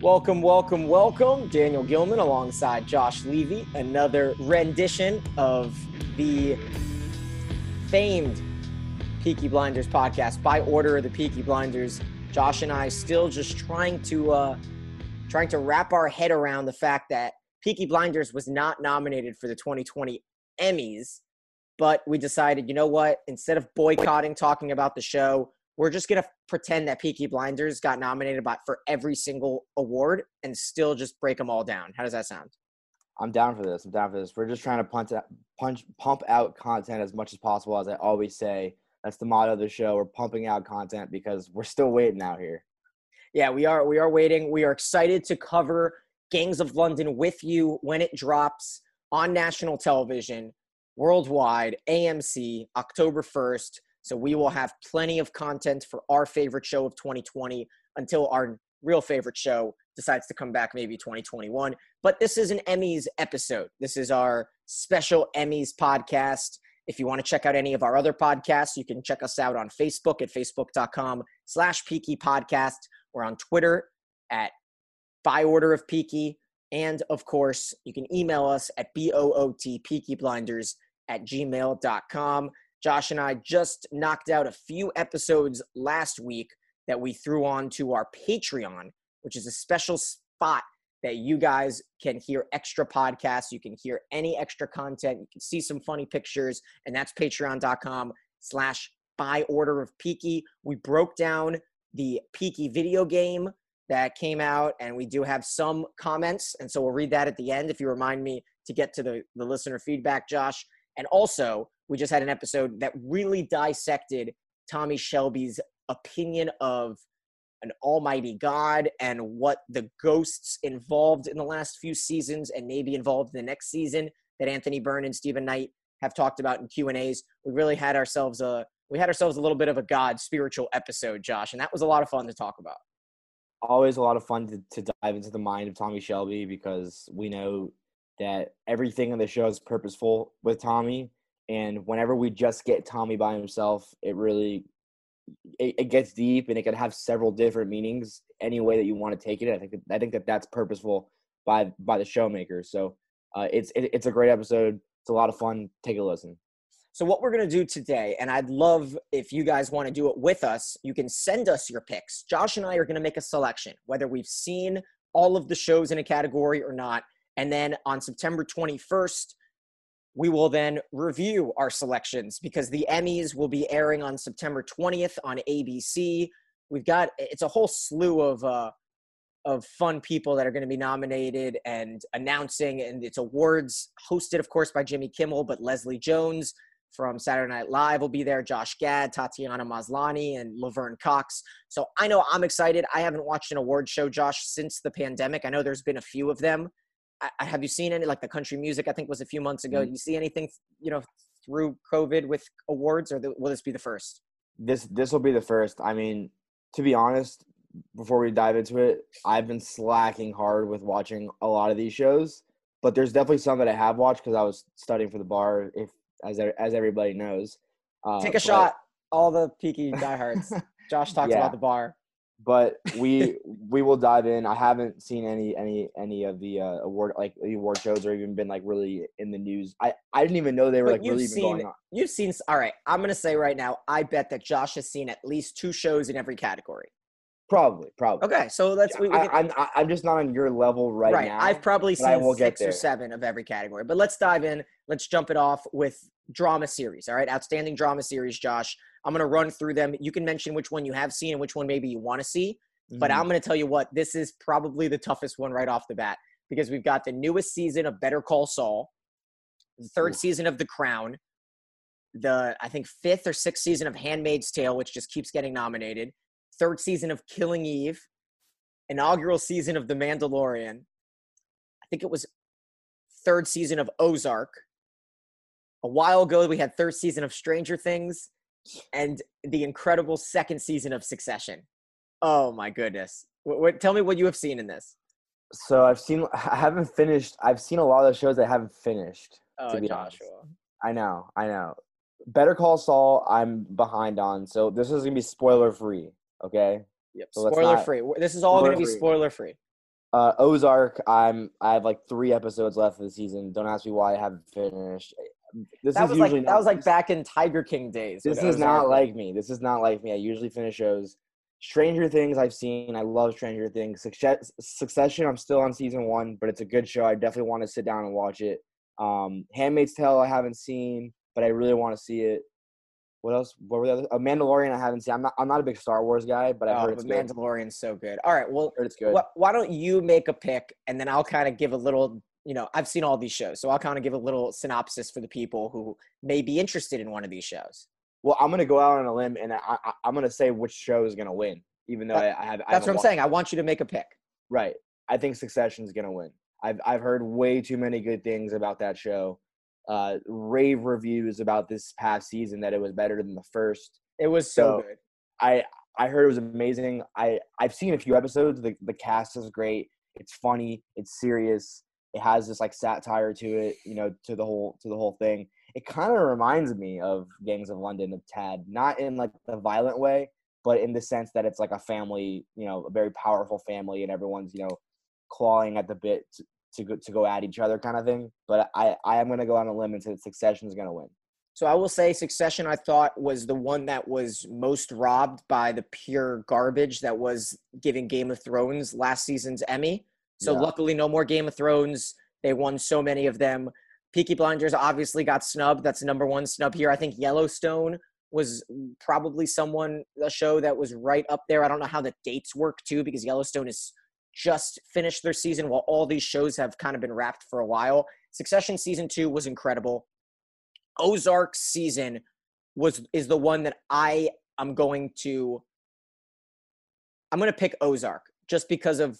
Welcome, welcome, welcome. Daniel Gilman alongside Josh Levy. Another rendition of the famed Peaky Blinders podcast by order of the Peaky Blinders. Josh and I still just trying to uh, trying to wrap our head around the fact that Peaky Blinders was not nominated for the 2020 Emmys, but we decided, you know what? Instead of boycotting talking about the show, we're just gonna pretend that Peaky Blinders got nominated about for every single award and still just break them all down. How does that sound? I'm down for this. I'm down for this. We're just trying to punch, punch, pump out content as much as possible. As I always say, that's the motto of the show. We're pumping out content because we're still waiting out here. Yeah, we are. We are waiting. We are excited to cover Gangs of London with you when it drops on national television worldwide, AMC, October 1st. So we will have plenty of content for our favorite show of 2020 until our real favorite show decides to come back maybe 2021. But this is an Emmys episode. This is our special Emmys podcast. If you want to check out any of our other podcasts, you can check us out on Facebook at facebook.com slash Peaky Podcast or on Twitter at By Order of Peaky. And of course, you can email us at B-O-O-T Peaky Blinders at gmail.com. Josh and I just knocked out a few episodes last week that we threw on to our Patreon, which is a special spot that you guys can hear extra podcasts. You can hear any extra content. You can see some funny pictures, and that's patreon.com slash by order of Peaky. We broke down the Peaky video game that came out, and we do have some comments. And so we'll read that at the end if you remind me to get to the, the listener feedback, Josh. And also, we just had an episode that really dissected Tommy Shelby's opinion of an almighty God and what the ghosts involved in the last few seasons and maybe involved in the next season that Anthony Byrne and Steven Knight have talked about in Q and A's. We really had ourselves a we had ourselves a little bit of a God spiritual episode, Josh, and that was a lot of fun to talk about. Always a lot of fun to, to dive into the mind of Tommy Shelby because we know that everything in the show is purposeful with Tommy. And whenever we just get Tommy by himself, it really it, it gets deep and it can have several different meanings any way that you want to take it. I think I think that that's purposeful by by the showmakers. So uh, it's it, it's a great episode. It's a lot of fun. Take a listen. So what we're to do today, and I'd love if you guys want to do it with us, you can send us your picks. Josh and I are to make a selection, whether we've seen all of the shows in a category or not. And then on September 21st, we will then review our selections because the Emmys will be airing on September 20th on ABC. We've got it's a whole slew of uh, of fun people that are going to be nominated and announcing, and it's awards hosted, of course, by Jimmy Kimmel, but Leslie Jones from Saturday Night Live will be there. Josh Gad, Tatiana Maslany, and Laverne Cox. So I know I'm excited. I haven't watched an award show, Josh, since the pandemic. I know there's been a few of them. I, have you seen any like the country music? I think was a few months ago. Mm-hmm. Did you see anything you know through COVID with awards, or the, will this be the first? This this will be the first. I mean, to be honest, before we dive into it, I've been slacking hard with watching a lot of these shows, but there's definitely some that I have watched because I was studying for the bar. If as as everybody knows, uh, take a but, shot. All the peaky diehards. Josh talks yeah. about the bar but we we will dive in. I haven't seen any any any of the uh, award like the award shows or even been like really in the news. I I didn't even know they were but like really seen, going on. You've seen all right. I'm gonna say right now. I bet that Josh has seen at least two shows in every category. Probably, probably. Okay, so let's. We, we I, am I'm, I'm just not on your level right, right. now. I've probably seen six or seven of every category, but let's dive in. Let's jump it off with drama series. All right, outstanding drama series, Josh. I'm going to run through them. You can mention which one you have seen and which one maybe you want to see. Mm-hmm. But I'm going to tell you what, this is probably the toughest one right off the bat because we've got the newest season of Better Call Saul, the third Ooh. season of The Crown, the I think fifth or sixth season of Handmaid's Tale, which just keeps getting nominated, third season of Killing Eve, inaugural season of The Mandalorian. I think it was third season of Ozark. A while ago, we had third season of Stranger Things and the incredible second season of Succession. Oh my goodness! What, what, tell me what you have seen in this. So I've seen. I haven't finished. I've seen a lot of shows I haven't finished. Oh, to be Joshua. Honest. I know. I know. Better Call Saul, I'm behind on. So this is gonna be spoiler free. Okay. Yep. So spoiler not- free. This is all going to be spoiler free. Uh, Ozark, I'm I have like three episodes left of the season. Don't ask me why I haven't finished. This That is was like usually that was like back in Tiger King days. This is not like me. This is not like me. I usually finish shows. Stranger Things I've seen. I love Stranger Things. Success, Succession I'm still on season one, but it's a good show. I definitely want to sit down and watch it. Um, Handmaid's Tale I haven't seen, but I really want to see it. What else? What were the other? A Mandalorian I haven't seen. I'm not. I'm not a big Star Wars guy, but I've Oh, heard it's good. Mandalorian's so good. All right, well, it's good. wh- why don't you make a pick and then I'll kind of give a little, you know, I've seen all these shows, so I'll kind of give a little synopsis for the people who may be interested in one of these shows. Well, I'm gonna go out on a limb and I, I, I'm gonna say which show is gonna win, even though That- I, I have. I That's what I'm watched saying. I want you to make a pick. Right. I think Succession's gonna win. I've I've heard way too many good things about that show. Uh, rave reviews about this past season that it was better than the first. It was so So- good. I I heard it was amazing. I I've seen a few episodes. The the cast is great. It's funny. It's serious. It has this like satire to it. You know, to the whole to the whole thing. It kind of reminds me of Gangs of London a tad, not in like the violent way, but in the sense that it's like a family. You know, a very powerful family, and everyone's you know clawing at the bit to, to go to go at each other, kind of thing. But I I am gonna go on a limb and say that Succession's gonna win. So I will say Succession I thought was the one that was most robbed by the pure garbage that was giving Game of Thrones last season's Emmy. So Yeah. luckily no more Game of Thrones. They won so many of them. Peaky Blinders obviously got snubbed. That's number one snub here. I think Yellowstone was probably someone a show that was right up there. I don't know how the dates work too because Yellowstone is just finished their season while all these shows have kind of been wrapped for a while. Succession season 2 was incredible. Ozark season was is the one that I am going to I'm going to pick Ozark just because of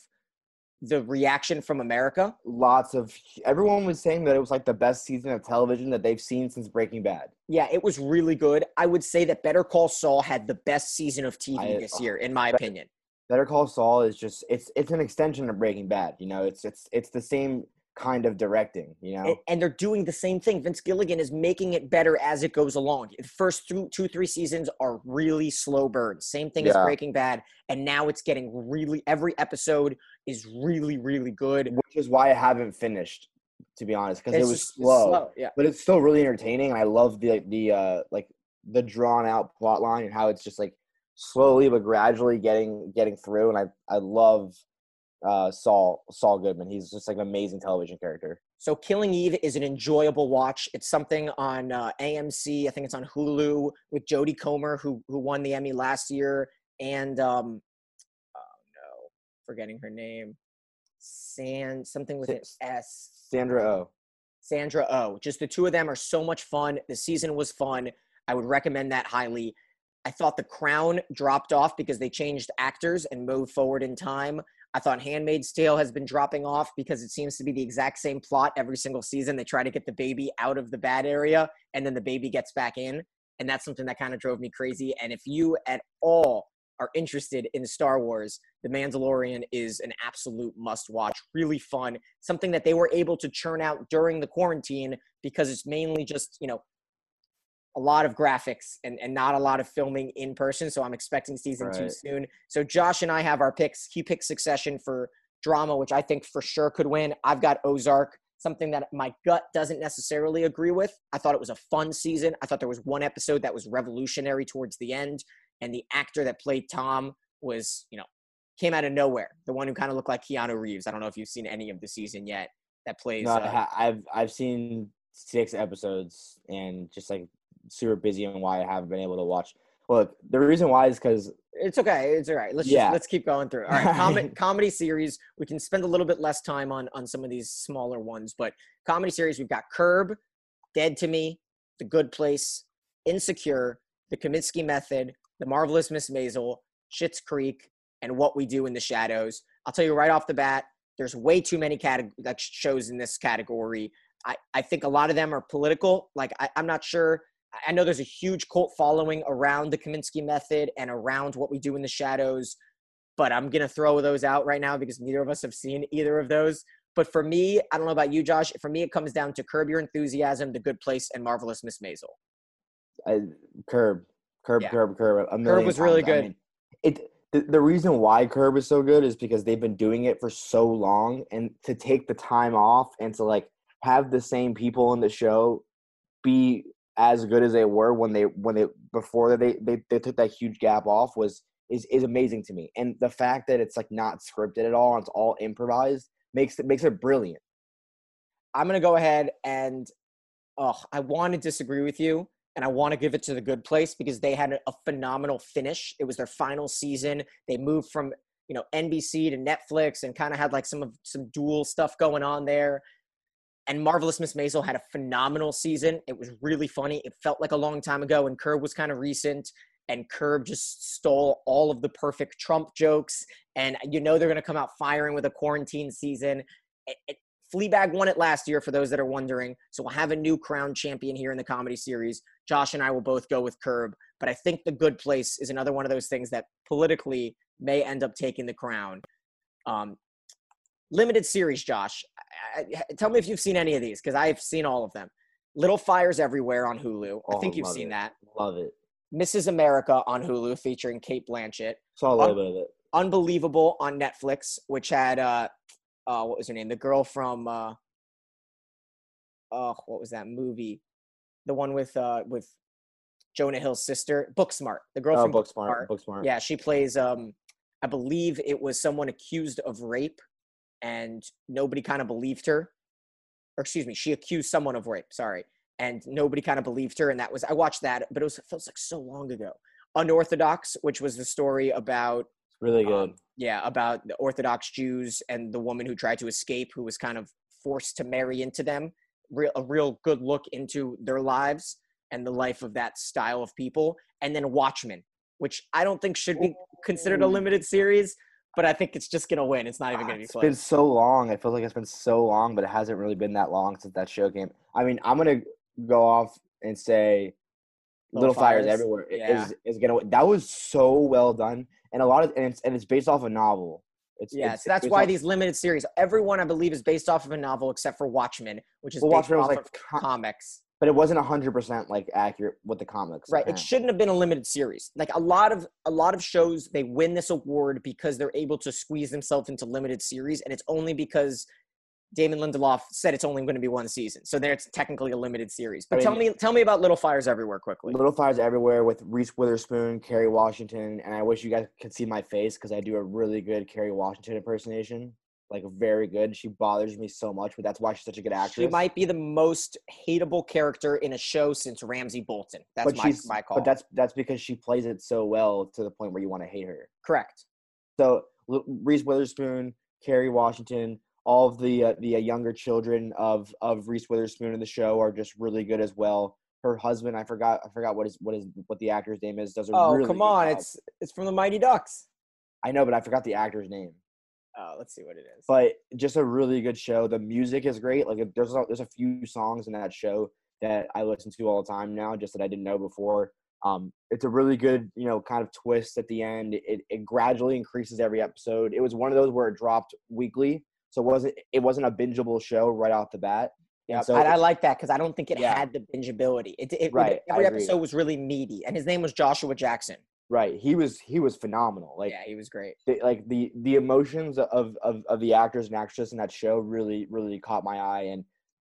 the reaction from America. lots of everyone was saying that it was like the best season of television that they've seen since Breaking Bad. Yeah, it was really good. I would say that Better Call Saul had the best season of TV I- this year in my opinion. Better Call Saul is just it's it's an extension of Breaking Bad. You know, it's it's it's the same kind of directing. You know, and, and they're doing the same thing. Vince Gilligan is making it better as it goes along. The first two, two, three seasons are really slow burns. Same thing as Breaking Bad, and now it's getting really. Every episode is really, really good. which is why I haven't finished, to be honest, because it was just- it's slow. Yeah, But it's still really entertaining, and I love the the uh like the drawn out plot line and how it's just like slowly but gradually getting getting through. And I I love uh Saul Saul Goodman. He's just like an amazing television character. So Killing Eve is an enjoyable watch. It's something on uh, AMC. I think it's on Hulu with Jodie Comer, who who won the Emmy last year, and um, oh no, forgetting her name, San something with an S-. Sandra Oh. Sandra Oh. Just the two of them are so much fun. The season was fun. I would recommend that highly. I thought The Crown dropped off because they changed actors and moved forward in time. I thought Handmaid's Tale has been dropping off because it seems to be the exact same plot every single season. They try to get the baby out of the bad area and then the baby gets back in. And that's something that kind of drove me crazy. And if you at all are interested in Star Wars, The Mandalorian is an absolute must watch. Really fun. Something that they were able to churn out during the quarantine because it's mainly just, you know, a lot of graphics and, and not a lot of filming in person. So I'm expecting season two soon. So Josh and I have our picks. He picked Succession for drama, which I think for sure could win. I've got Ozark, something that my gut doesn't necessarily agree with. I thought it was a fun season. I thought there was one episode that was revolutionary towards the end. And the actor that played Tom was, you know, came out of nowhere. The one who kind of looked like Keanu Reeves. I don't know if you've seen any of the season yet that plays. No, uh, I've I've seen six episodes and just like super busy and why I haven't been able to watch. Look, the reason why is because It's okay. It's all right. Let's Yeah. just let's keep going through. All right, comedy comedy series. We can spend a little bit less time on on some of these smaller ones, but comedy series. We've got Curb, Dead to Me, The Good Place, Insecure, The Kominsky Method, The Marvelous Miss Maisel, Schitt's Creek, and What We Do in the Shadows. I'll tell you right off the bat. There's way too many like shows in this category. I, I think a lot of them are political. Like I, I'm not sure. I- know there's a huge cult following around the Kominsky method and around what we do in the shadows, but I'm gonna throw those out right now because neither of us have seen either of those. But for me, I don't know about you, Josh. For me, it comes down to Curb Your Enthusiasm, The Good Place, and Marvelous Miss Maisel. I, Curb, Curb, Yeah. Curb, Curb. A million was really times. I good. mean, it the, the reason why Curb is so good is because they've been doing it for so long, and to take the time off and to like have the same people in the show be as good as they were when they when they before they they, they took that huge gap off was is is amazing to me. And the fact that it's like not scripted at all, and it's all improvised makes it makes it brilliant. I'm gonna go ahead and oh, I want to disagree with you, and I want to give it to the good place because they had a, a phenomenal finish. It was their final season. They moved from you know NBC to Netflix and kind of had like some of some dual stuff going on there. And Marvelous Miss Maisel had a phenomenal season. It was really funny. It felt like a long time ago, and Curb was kind of recent. And Curb just stole all of the perfect Trump jokes. And you know they're going to come out firing with a quarantine season. It, it, Fleabag won it last year, for those that are wondering. So we'll have a new crown champion here in the comedy series. Josh and I will both go with Curb, but I think The Good Place is another one of those things that politically may end up taking the crown. Um, limited series, Josh. I, I, tell me if you've seen any of these because I've seen all of them. Little Fires Everywhere on Hulu. I Oh, think you've seen it. that. Love it. Mrs. America on Hulu featuring Cate Blanchett. Saw a little bit of it. Unbelievable on Netflix, which had uh, uh, what was her name? The girl from uh, oh, what was that movie? The one with uh, with Jonah Hill's sister, Booksmart. The girl Oh, from book smart. Book smart. Yeah, she plays. Um, I believe it was someone accused of rape, and nobody kind of believed her. Or excuse me, she accused someone of rape. Sorry, and nobody kind of believed her, and that was I watched that, but it was it feels like so long ago. Unorthodox, which was the story about It's really good. um, yeah, about the Orthodox Jews and the woman who tried to escape, who was kind of forced to marry into them. Real, a real good look into their lives and the life of that style of people. And then Watchmen, which I don't think should be considered a limited series, but I think it's just gonna win. It's not even ah, gonna be It's been so long. I feel like it's been so long, but it hasn't really been that long since that show came. I mean, I'm gonna go off and say Little Little, Fires, Fires? Everywhere Yeah. is is gonna. That was so well done, and a lot of and it's and it's based off a novel. It's Yeah, it's, so that's why off- these limited series, everyone I believe is based off of a novel except for Watchmen, which is Well, based Watchmen off like of co- comics. But it wasn't hundred percent like accurate with the comics. Right. It shouldn't have been a limited series. Like a lot of a lot of shows, they win this award because they're able to squeeze themselves into limited series, and it's only because Damon Lindelof said it's only going to be one season. So then it's technically a limited series. But I tell me, tell me about Little Fires Everywhere quickly. Little Fires Everywhere with Reese Witherspoon, Kerry Washington, and I wish you guys could see my face because I do a really good Kerry Washington impersonation, like very good. She bothers me so much, but that's why she's such a good actress. She might be the most hateable character in a show since Ramsay Bolton. That's but my she's my call. but that's that's because she plays it so well to the point where you want to hate her. correct. So Reese Witherspoon, Kerry Washington, all of the uh, the uh, younger children of of Reese Witherspoon in the show are just really good as well. Her husband, I forgot, I forgot what is what is what the actor's name is. Does a Oh really come on, it's it's from the Mighty Ducks. I know, but I forgot the actor's name. Oh, let's see what it is. But just a really good show. The music is great. Like there's a, there's a few songs in that show that I listen to all the time now, just that I didn't know before. Um, it's a really good, you know, kind of twist at the end. It, it gradually increases every episode. It was one of those where it dropped weekly, so it wasn't it wasn't a bingeable show right off the bat. Yeah, And so I like that because I don't think it Yeah. had the bingeability. It, it Right, I every episode was really meaty, and his name was Joshua Jackson. Right, he was he was phenomenal. Like yeah, he was great. the, like the the emotions of, of of the actors and actresses in that show really really caught my eye and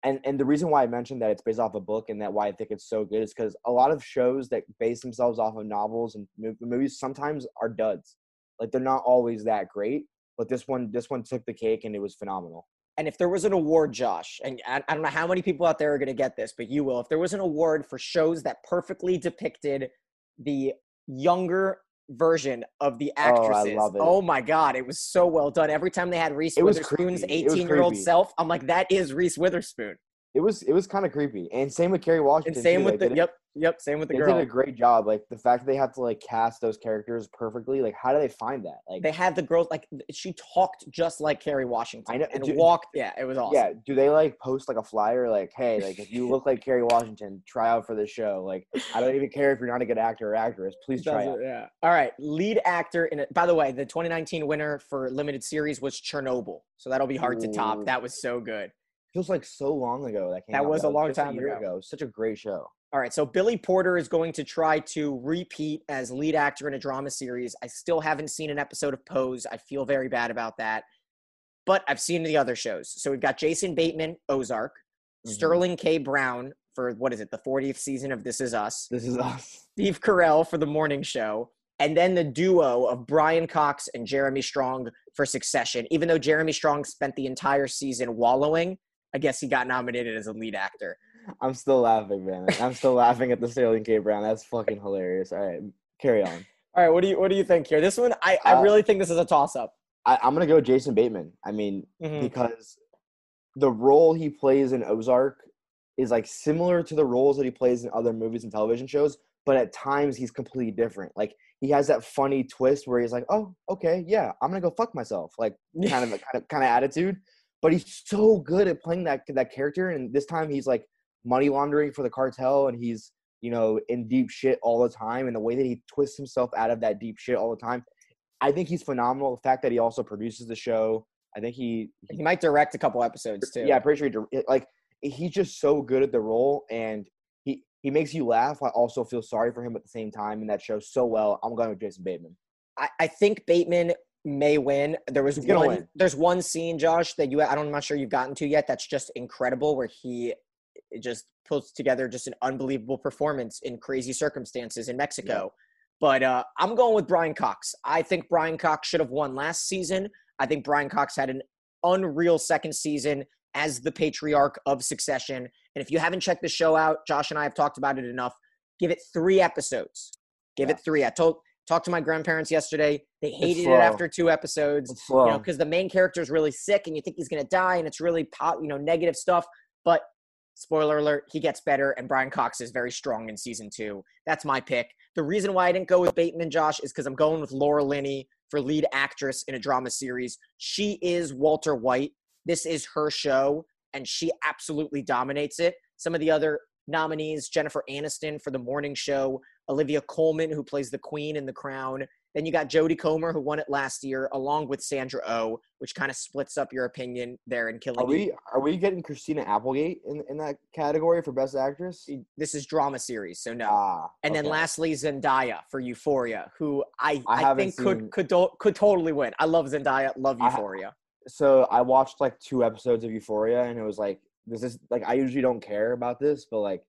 and and the reason why I mentioned that it's based off a book and that why I think it's so good is because a lot of shows that base themselves off of novels and movies sometimes are duds like they're not always that great but this one this one took the cake and it was phenomenal And if there was an award, Josh, and I, I don't know how many people out there are going to get this, but you will. If there was an award for shows that perfectly depicted the younger version of the Oh, actresses, it. oh my God, it was so well done. Every time they had Reese It Witherspoon's creepy. It was 18 year old self, I'm like, that is Reese Witherspoon. It was it was kind of creepy and same with Kerry Washington. And same too. with Like, the, yep, yep, same with the they girl. They did a great job like the fact that they had to like cast those characters perfectly like how do they find that like they had the girl like she talked just like Kerry Washington. I know- and do- walked. Yeah, it was awesome. Yeah, do they like post like a flyer like, hey, like if you look like Kerry Washington, try out for the show. Like, I don't even care if you're not a good actor or actress, please try out. it, Yeah. All right. Lead actor in it. By the way, the 2019 winner for limited series was Chernobyl, so that'll be hard to top. That was so good. Feels like so long ago that came That out. was a long just time year ago. Such a great show. All right, so Billy Porter is going to try to repeat as lead actor in a drama series. I still haven't seen an episode of Pose. I feel very bad about that. But I've seen the other shows. So we've got Jason Bateman, Ozark, Mhm. Sterling K. Brown for what is it, the 40th season of This Is Us, This is us. Steve Carell for the morning show, and then the duo of Brian Cox and Jeremy Strong for Succession. Even though Jeremy Strong spent the entire season wallowing, I guess he got nominated as a lead actor. I'm still laughing, man. I'm still laughing at the Sterling K. Brown. That's fucking hilarious. All right, carry on. All right, what do you what do you think here? This one, I, I Uh, really think this is a toss up. I, I'm gonna go Jason Bateman. I mean, Mhm. because the role he plays in Ozark is like similar to the roles that he plays in other movies and television shows, but at times he's completely different. Like he has that funny twist where he's like, "Oh, okay, yeah, I'm gonna go fuck myself," like kind of kind of kind of attitude. But he's so good at playing that that character, and this time he's like money laundering for the cartel, and he's you know in deep shit all the time, and the way that he twists himself out of that deep shit all the time, I think he's phenomenal. The fact that he also produces the show, I think he, he He might direct a couple episodes too. yeah, I'm pretty sure he, like he's just so good at the role, and he he makes you laugh. I also feel sorry for him at the same time, and that shows so well. I'm going with Jason Bateman. I, I think Bateman may win. There was He's one. win. There's one scene, Josh, that you I don't, I'm not sure you've gotten to yet. That's just incredible, where he just puts together just an unbelievable performance in crazy circumstances in Mexico. But uh, I'm going with Brian Cox. I think Brian Cox should have won last season. I think Brian Cox had an unreal second season as the patriarch of Succession. And if you haven't checked the show out, Josh and I have talked about it enough. Give it three episodes. Give Yeah. it three. I told talked to my grandparents yesterday. They hated it after two episodes. You know, because the main character is really sick and you think he's gonna die, and it's really po- you know negative stuff. But spoiler alert, he gets better, and Brian Cox is very strong in season two. That's my pick. The reason why I didn't go with Bateman, and Josh, is because I'm going with Laura Linney for lead actress in a drama series. She is Walter White. This is her show, and she absolutely dominates it. Some of the other nominees Jennifer Aniston for the morning show, Olivia Colman, who plays the Queen in The Crown. Then you got Jodie Comer, who won it last year, along with Sandra Oh, which kind of splits up your opinion there in Killing Are we are we getting Christina Applegate in, in that category for best actress? This is drama series, so no. Ah, and then lastly, Zendaya for Euphoria, who I, I I, think could seen- could do, could totally win. I love Zendaya, love I Euphoria. so I watched like two episodes of Euphoria, and it was like this is like I usually don't care about this, but like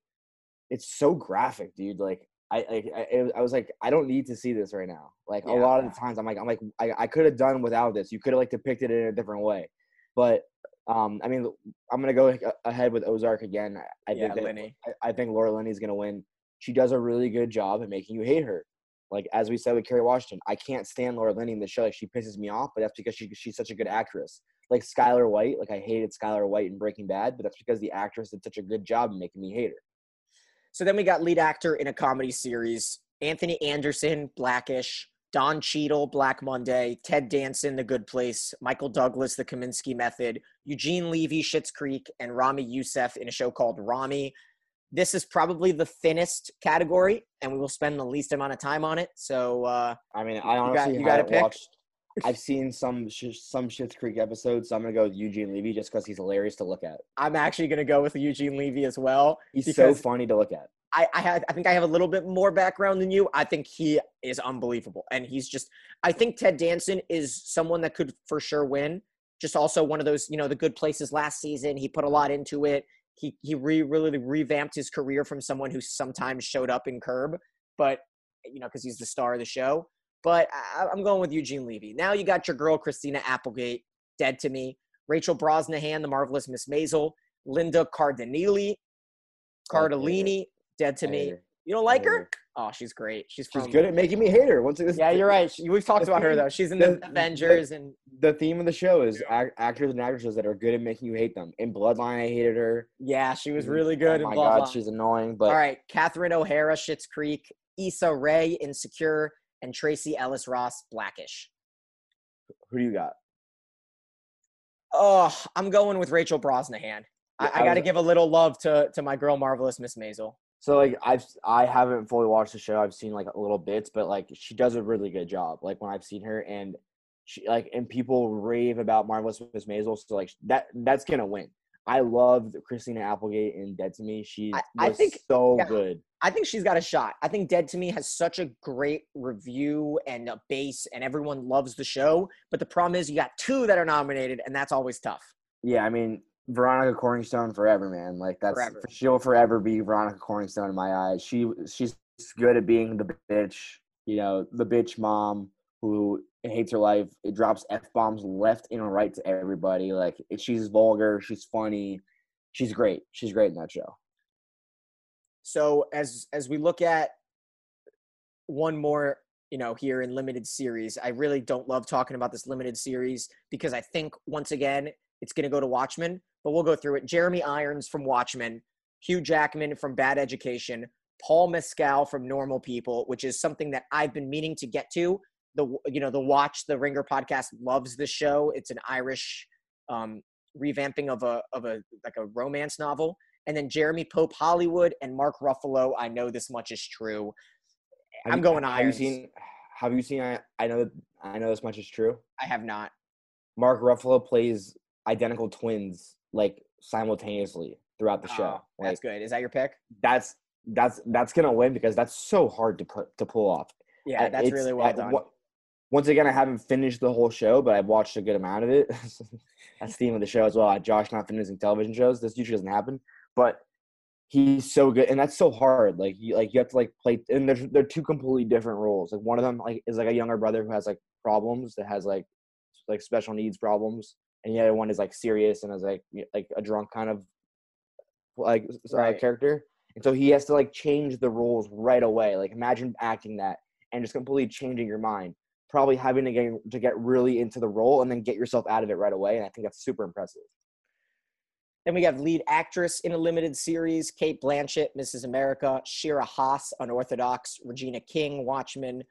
it's so graphic, dude. Like I like I, I was like I don't need to see this right now. Like a lot of the times, I'm like I'm like I, I could have done without this. You could have like depicted it in a different way, but um I mean I'm gonna go ahead with Ozark again. I, I yeah, think that, Lenny. I, I think Laura Linney's gonna win. She does a really good job at making you hate her. Like as we said with Kerry Washington, I can't stand Laura Linney in the show. Like she pisses me off, but that's because she she's such a good actress. Like Skyler White, like I hated Skyler White in Breaking Bad, but that's because the actress did such a good job in making me hate her. So then we got lead actor in a comedy series: Anthony Anderson, Blackish, Don Cheadle, Black Monday, Ted Danson, The Good Place, Michael Douglas, The Kominsky Method, Eugene Levy, Schitt's Creek, and Ramy Youssef in a show called Ramy. This is probably the thinnest category, and we will spend the least amount of time on it. So uh, I mean, I You got- honestly you got haven't pick? watched. I've seen some sh- some Schitt's Creek episodes, so I'm gonna go with Eugene Levy just because he's hilarious to look at. I'm actually going to go with Eugene Levy as well. He's so funny to look at. I, I had I think I have a little bit more background than you. I think he is unbelievable. And he's just I think Ted Danson is someone that could for sure win. Just also one of those, you know, the good places last season. He put a lot into it. He he re, really revamped his career from someone who sometimes showed up in Curb, but you know, because he's the star of the show. But I, I'm going with Eugene Levy. Now you got your girl Christina Applegate, dead to me. Rachel Brosnahan, the marvelous Miss Maisel, Linda Cardinelli, Cardellini, dead to me. You don't like her? Oh, she's great. She's She's good at making me hate her. Once again, Yeah, you're right. We've talked the about her though. She's in the, the- Avengers and the theme of the show is ac- actors and actresses that are good at making you hate them. In Bloodline, I hated her. yeah, she was Mhm. really good. Oh my god, she's annoying. But All right, Catherine O'Hara, Schitt's Creek, Issa Rae, Insecure, and Tracee Ellis Ross, Blackish. who do you got? Oh, I'm going with Rachel Brosnahan. I, Yeah, I I got to give a little love to to my girl, marvelous Miss Maisel. So like I've I haven't fully watched the show. I've seen like little bits, but like she does a really good job. Like when I've seen her and she like and people rave about Marvelous Miss Maisel. So like that that's gonna win. I loved Christina Applegate in Dead to Me. She I- I was think- so yeah. good. I think she's got a shot. I think Dead to Me has such a great review and a base, and everyone loves the show. But the problem is, you got two that are nominated, and that's always tough. Yeah, I mean Veronica Corningstone forever, man. Like that's Forever. she'll forever be Veronica Corningstone in my eyes. She she's good at being the bitch, you know, the bitch mom who hates her life. It drops f bombs left and right to everybody. Like she's vulgar, she's funny, she's great. She's great in that show. So as as we look at one more, you know, here in limited series, I really don't love talking about this limited series because I think once again it's going to go to Watchmen. But we'll go through it. Jeremy Irons from Watchmen, Hugh Jackman from Bad Education, Paul Mescal from Normal People, which is something that I've been meaning to get to. The you know the Watch the Ringer podcast loves the show. It's an Irish um, revamping of a of a like a romance novel and then Jeremy Pope Hollywood and Mark Ruffalo. I know this much is true. Have I'm you- going Have you seen? Have you seen? I, I know. I know this much is true. I have not. Mark Ruffalo plays identical twins like simultaneously throughout the show. Oh, Like that's good. Is that your pick? that's that's that's gonna win because that's so hard to put to pull off. Yeah, that's really well I- done. wa- once again, I haven't finished the whole show, but I've watched a good amount of it. that's the theme of the show as well. Josh not finishing television shows. This usually doesn't happen, but he's so good, and that's so hard. Like you, like you have to like play, and they're they're two completely different roles. Like one of them like is like a younger brother who has like problems that has like like special needs problems, and the other one is like serious and is like like a drunk kind of like uh, Right. character. And so he has to like change the roles right away. Like imagine acting that and just completely changing your mind. Probably having to get to get really into the role and then get yourself out of it right away. And I think that's super impressive. Then we have lead actress in a limited series, Cate Blanchett, Mrs. America, Shira Haas, Unorthodox, Regina King, Watchmen,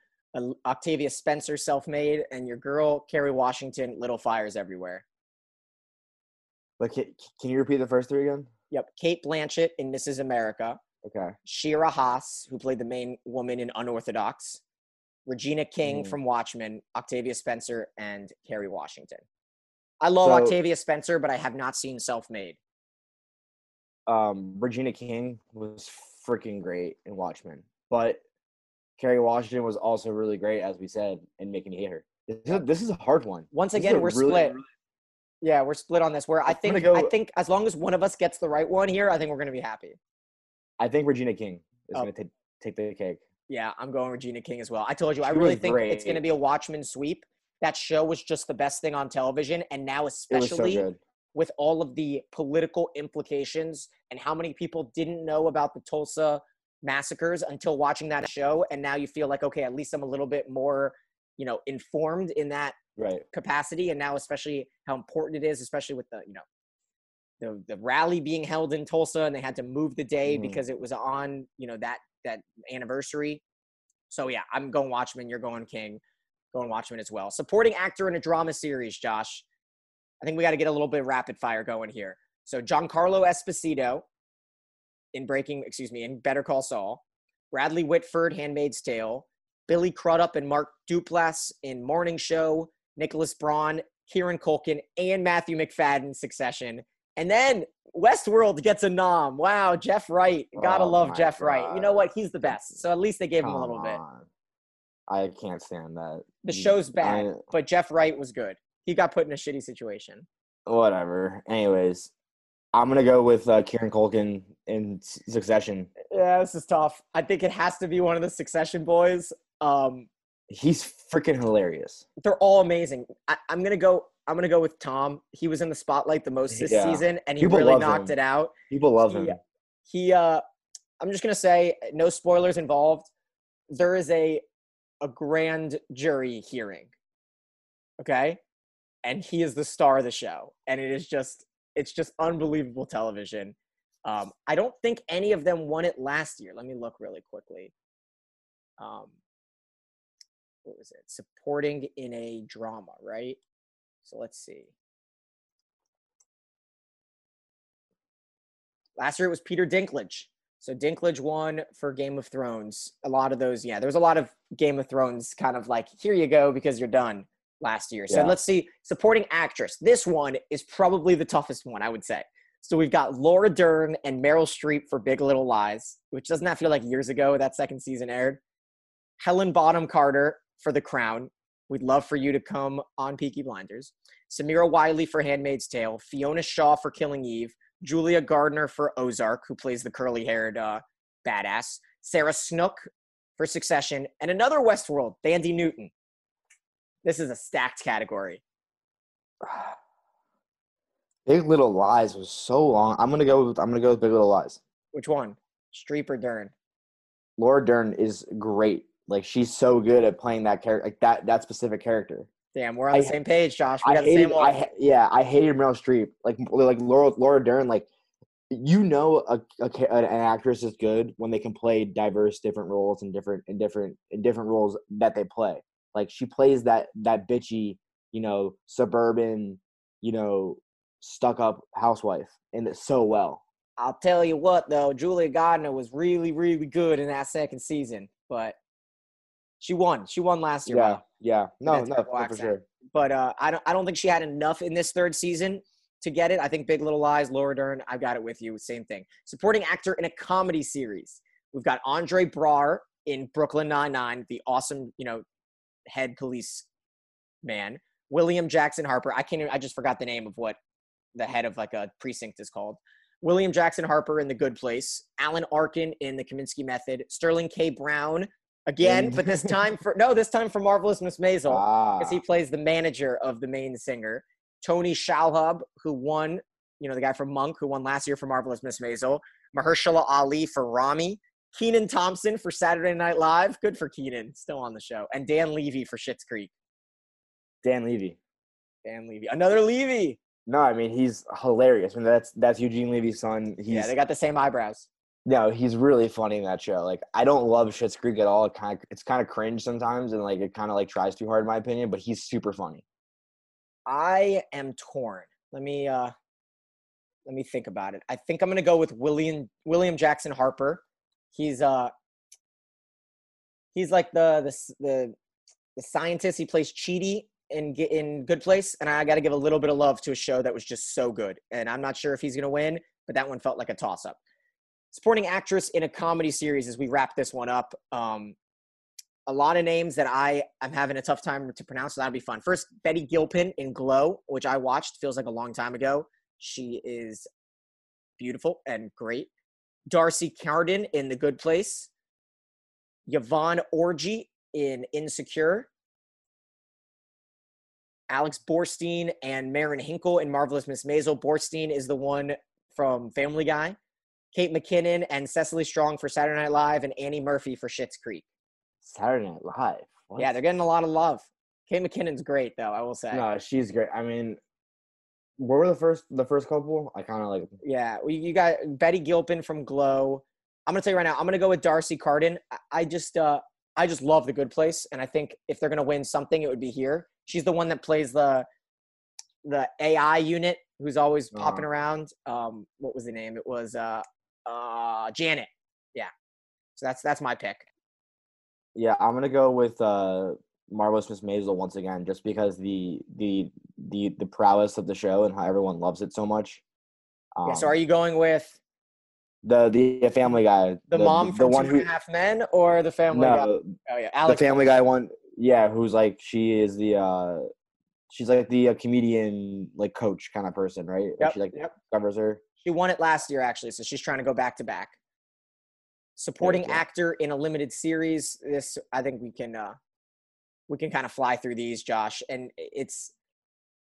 Octavia Spencer, Self-Made, and your girl, Kerry Washington, Little Fires Everywhere. But can, can you repeat the first three again? Yep, Cate Blanchett in Mrs. America, Okay. Shira Haas, who played the main woman in Unorthodox, Regina King Mhm. from Watchmen, Octavia Spencer, and Kerry Washington. I love So- Octavia Spencer, but I have not seen Self Made. Um, Regina King was freaking great in Watchmen, but Kerry Washington was also really great, as we said, in making you hate her. This is, this is a hard one. Once This again, we're really- split. Yeah, we're split on this. Where I think go- I think as long as one of us gets the right one here, I think we're gonna be happy. I think Regina King is Oh. going to take take the cake. Yeah, I'm going Regina King as well. I told you, I really think it's going to be a Watchmen sweep. That show was just the best thing on television, and now so especially good. With all of the political implications and how many people didn't know about the Tulsa massacres until watching that show, and now you feel like okay, at least I'm a little bit more, you know, informed in that Right. capacity. And now especially how important it is especially with the you know the the rally being held in Tulsa and they had to move the day Mhm. because it was on you know that that anniversary. So yeah I'm going Watchmen you're going King going Watchmen as well. Supporting actor in a drama series Josh I think we got to get a little bit of rapid fire going here so Giancarlo Esposito in Breaking excuse me in Better Call Saul Bradley Whitford Handmaid's Tale Billy Crudup and Mark Duplass in Morning Show Nicholas Braun, Kieran Culkin, and Matthew Macfadyen Succession. And then Westworld gets a nom. Wow, Jeff Wright. Gotta Oh love Jeff Wright. You know what? He's the best. So at least they gave him a Come little bit. I can't stand that. The show's bad, I- but Jeff Wright was good. He got put in a shitty situation. whatever. Anyways, I'm gonna go with uh, Kieran Culkin in Succession. Yeah, this is tough. I think it has to be one of the Succession boys. Um, He's freaking hilarious. they're all amazing. I, I'm gonna go. I'm gonna go with Tom. He was in the spotlight the most this Yeah. season, and he People really knocked him. it out. People love He- him. he uh i'm just gonna say no spoilers involved there is a a grand jury hearing okay and he is the star of the show. And it is just it's just unbelievable television. Um i don't think any of them won it last year. Let me look really quickly. Um what was it? Supporting in a drama right? So let's see. Last year it was Peter Dinklage. So Dinklage won for Game of Thrones. A lot of those, yeah, there was a lot of Game of Thrones kind of like, here you go because you're done last year. So Yeah. let's see. Supporting actress. This one is probably the toughest one, I would say. So we've got Laura Dern and Meryl Streep for Big Little Lies, which doesn't that feel like years ago that second season aired? Helen Bonham Carter for The Crown. We'd love for you to come on Peaky Blinders. Samira Wiley for Handmaid's Tale. Fiona Shaw for Killing Eve. Julia Garner for Ozark, who plays the curly haired uh, badass. Sarah Snook for Succession. And another Westworld, Thandie Newton. This is a stacked category. Big Little Lies was so long. I'm gonna go. With, I'm gonna go with Big Little Lies. Which one? Streep or Dern? Laura Dern is great. Like she's so good at playing that character, like that that specific character. Damn, we're on the same page, Josh. We I got the hated, same one. ha- yeah, I hated Meryl Streep. Like like Laura Laura Dern. Like you know, a, a an actress is good when they can play diverse, different roles and different and different and different roles that they play. Like she plays that that bitchy, you know, suburban, you know, stuck up housewife, and it so well. I'll tell you what, though, Julia Garner was really, really good in that second season, but she won. She won last year. Yeah, Mike. yeah, no, no, no, for sure. But uh, I don't. I don't think she had enough in this third season to get it. I think Big Little Lies, Laura Dern. I've got it with you. Same thing. Supporting actor in a comedy series. We've got Andre Braugher in Brooklyn Nine Nine, the awesome, you know, head police man. William Jackson Harper. I can't. Even, I just forgot the name of what the head of like a precinct is called. William Jackson Harper in The Good Place. Alan Arkin in The Kominsky Method. Sterling K. Brown again, but this time for no, this time for Marvelous Miss Maisel Ah, because he plays the manager of the main singer. Tony Shalhoub, who won, you know, the guy from Monk, who won last year for Marvelous Miss Maisel. Mahershala Ali for Ramy. Kenan Thompson for Saturday Night Live. Good for Kenan, still on the show. And Dan Levy for Schitt's Creek. Dan Levy. Dan Levy. Another Levy. No, I mean he's hilarious. I mean that's that's Eugene Levy's son. He's yeah, they got the same eyebrows. no, he's really funny in that show. Like I don't love Schitt's Creek at all. It kind of it's kind of cringe sometimes, and like it kind of like tries too hard in my opinion. But he's super funny. I am torn. Let me uh let me think about it. I think I'm gonna go with William William Jackson Harper. He's uh he's like the the the, the scientist. He plays Chidi in in Good Place, and I got to give a little bit of love to a show that was just so good. And I'm not sure if he's gonna win, but that one felt like a toss up. Supporting actress in a comedy series as we wrap this one up. Um, a lot of names that I am having a tough time to pronounce, so that'll be fun. First, Betty Gilpin in Glow, which I watched, feels like a long time ago. She is beautiful and great. D'Arcy Carden in The Good Place. Yvonne Orji in Insecure. Alex Borstein and Marin Hinkle in Marvelous Miss Maisel. Borstein is the one from Family Guy. Kate McKinnon and Cecily Strong for Saturday Night Live, and Annie Murphy for Schitt's Creek. Saturday Night Live. What? Yeah, they're getting a lot of love. Kate McKinnon's great, though. I will say. no, she's great. I mean, what were the first the first couple? I kind of like. Yeah, we, you got Betty Gilpin from Glow. I'm gonna tell you right now. I'm gonna go with D'Arcy Carden. I, I just, uh, I just love The Good Place, and I think if they're gonna win something, it would be here. She's the one that plays the the AI unit, who's always popping Uh-huh. around. Um, what was the name? It was uh, uh, Janet. Yeah. So that's that's my pick. Yeah, I'm gonna go with uh Marvelous Miss Maisel once again, just because the the the the prowess of the show and how everyone loves it so much. Um, yeah. So are you going with the the Family Guy, the, mom the from one Two who Half Men or the Family Guy? Oh yeah, the Family Guy one, yeah, who's like she is the uh she's like the uh, comedian like coach kind of person, right? Yep, she like yep. covers her. She won it last year, actually, so she's trying to go back to back. Supporting go. actor in a limited series. This, I think, we can uh, we can kind of fly through these, Josh. And it's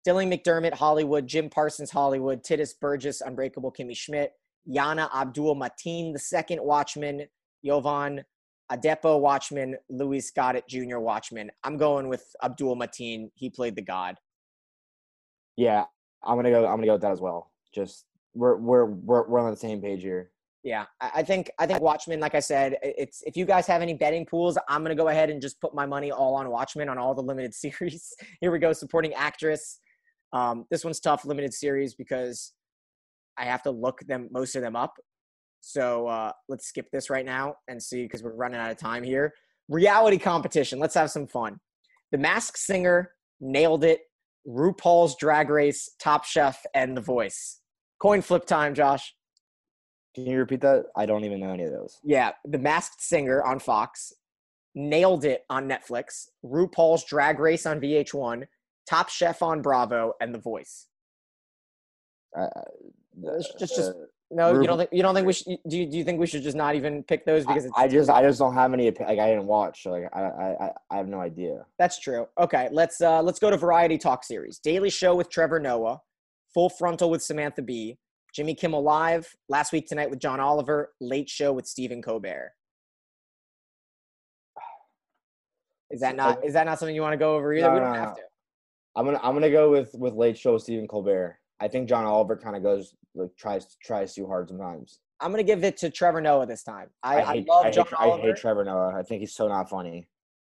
Dylan McDermott, Hollywood, Jim Parsons, Hollywood, Titus Burgess, Unbreakable Kimmy Schmidt, Yahya Abdul Mateen, the second Watchmen, Yovan Adepo Watchmen, Louis Gossett Jr. Watchmen. I'm going with Abdul Mateen. He played the God. Yeah, I'm gonna go. I'm gonna go with that as well. Just we're we're we're we're on the same page here. Yeah, I think I think Watchmen. Like I said, it's if you guys have any betting pools, I'm gonna go ahead and just put my money all on Watchmen on all the limited series. Here we go, supporting actress. Um, this one's tough, limited series because I have to look them most of them up. So uh, let's skip this right now and see because we're running out of time here. Reality competition. Let's have some fun. The Masked Singer nailed it. RuPaul's Drag Race, Top Chef, and The Voice. Coin flip time, Josh. Can you repeat that? I don't even know any of those. Yeah, The Masked Singer on Fox, Nailed It on Netflix, RuPaul's Drag Race on VH1, Top Chef on Bravo, and The Voice. Uh, It's just- just- No, you don't think you don't think we should, do you, do you think we should just not even pick those because it's, I, I just I just don't have any like I didn't watch so like I, I I- I have no idea. that's true. Okay, let's uh let's go to variety talk series. Daily Show with Trevor Noah, Full Frontal with Samantha Bee, Jimmy Kimmel Live, Last Week Tonight with John Oliver, Late Show with Stephen Colbert. Is that not oh. is that not something you want to go over either? No, we don't no, have no. to. I'm gonna I'm gonna go with with late show with Stephen Colbert. I think John Oliver kind of goes like tries tries too hard sometimes. I'm gonna give it to Trevor Noah this time. I, I, hate, love I John hate, I Oliver. hate Trevor Noah. I think he's so not funny.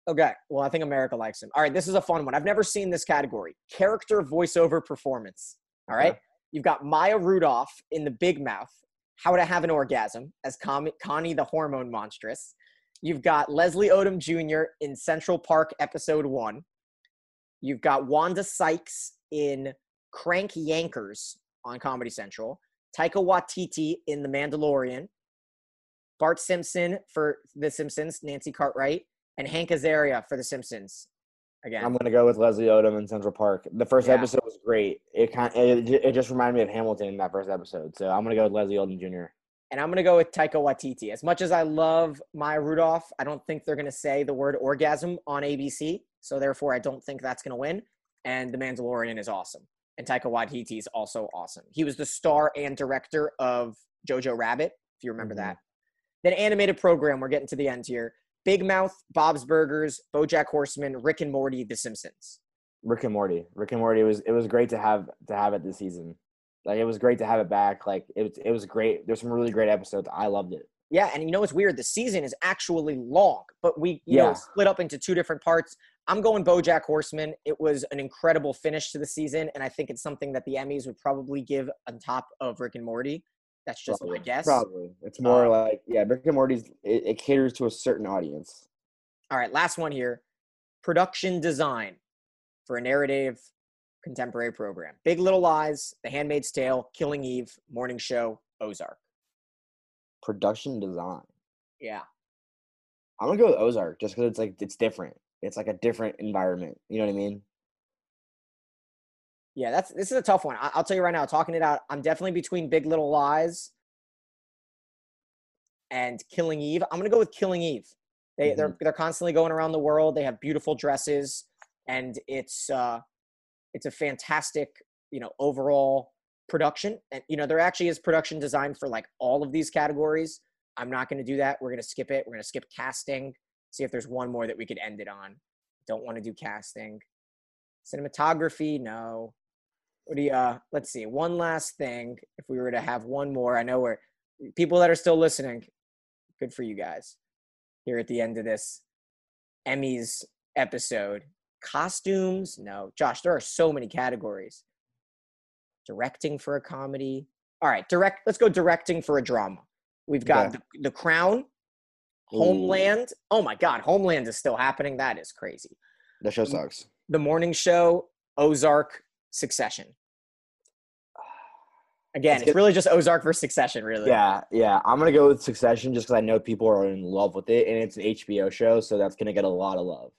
Okay, well, I think America likes him. All right, this is a fun one. I've never seen this category: character voiceover performance. All right, Okay. You've got Maya Rudolph in The Big Mouth, How to Have an Orgasm as Connie the Hormone Monstress. You've got Leslie Odom Jr. in Central Park Episode One. You've got Wanda Sykes in Crank Yankers on Comedy Central. Taika Waititi in The Mandalorian. Bart Simpson for The Simpsons, Nancy Cartwright, and Hank Azaria for The Simpsons. Again, I'm gonna go with Leslie Odom in Central Park. The first Yeah. episode was great. It kind it, it just reminded me of Hamilton in that first episode. So I'm gonna go with Leslie Odom Jr. and I'm gonna go with Taika Waititi. As much as I love Maya Rudolph, I don't think they're gonna say the word orgasm on ABC, so therefore I don't think that's gonna win. And The Mandalorian is awesome, and Taika Waititi is also awesome. He was the star and director of Jojo Rabbit, if you remember Mhm. that. Then animated program. We're getting to the end here. Big Mouth, Bob's Burgers, BoJack Horseman, Rick and Morty, The Simpsons. Rick and Morty. Rick and Morty was it was great to have to have it this season. Like it was great to have it back. Like it was it was great. There's some really great episodes. I loved it. Yeah, and you know what's weird? The season is actually long, but we you know split up into two different parts. I'm going BoJack Horseman. It was an incredible finish to the season, and I think it's something that the Emmys would probably give on top of Rick and Morty. That's just my Probably. guess. Probably. It's more Uh, like yeah, Rick and Morty's it, it caters to a certain audience. All right, last one here. Production design for a narrative contemporary program. Big Little Lies, The Handmaid's Tale, Killing Eve, Morning Show, Ozark. Production design. Yeah. I'm gonna go with Ozark just because it's like it's different. It's like a different environment. You know what I mean? Yeah, that's this is a tough one. I, I'll tell you right now, talking it out, I'm definitely between Big Little Lies and Killing Eve. I'm gonna go with Killing Eve. They they're they're constantly going around the world. They have beautiful dresses, and it's uh it's a fantastic you know overall production. And you know there actually is production design for like all of these categories. I'm not gonna do that. We're gonna skip it. We're gonna skip casting. See if there's one more that we could end it on. Don't want to do casting. Cinematography, no. What do you, uh, let's see, one last thing. If we were to have one more, I know we're, people that are still listening, good for you guys here at the end of this Emmys episode. Costumes, no. Josh, there are so many categories. Directing for a comedy. All right, direct, let's go directing for a drama. We've got Okay. the, the Crown, Ooh. Homeland. Oh my God, Homeland is still happening. That is crazy. The show sucks. The Morning Show, Ozark, Succession. Again, Let's it's really just Ozark versus Succession, really. Yeah, yeah. I'm gonna go with Succession just because I know people are in love with it, and it's an HBO show, so that's gonna get a lot of love.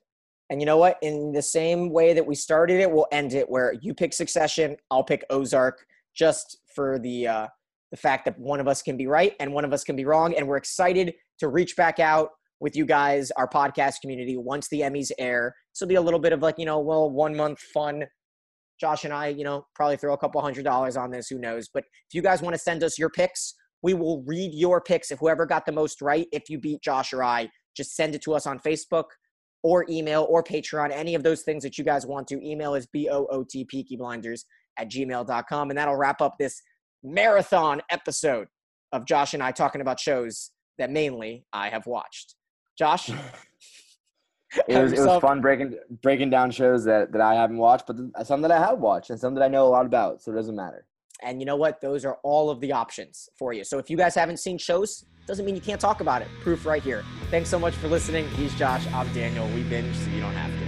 And you know what? In the same way that we started it, we'll end it where you pick Succession, I'll pick Ozark, just for the uh, the fact that one of us can be right and one of us can be wrong. And we're excited to reach back out with you guys, our podcast community, once the Emmys air. This will be a little bit of like you know, well, one month fun. Josh and I, you know, probably throw a couple hundred dollars on this. Who knows? But if you guys want to send us your picks, we will read your picks. If whoever got the most right, if you beat Josh or I, just send it to us on Facebook or email or Patreon, any of those things that you guys want to. Email is B-O-O-T peakyblinders at gmail.com. And that'll wrap up this marathon episode of Josh and I talking about shows that mainly I have watched. Josh? It was, it was fun breaking breaking down shows that, that I haven't watched, but some that I have watched and some that I know a lot about, so it doesn't matter. And you know what? Those are all of the options for you. So if you guys haven't seen shows, doesn't mean you can't talk about it. Proof right here. Thanks so much for listening. He's Josh. I'm Daniel. We binge so you don't have to.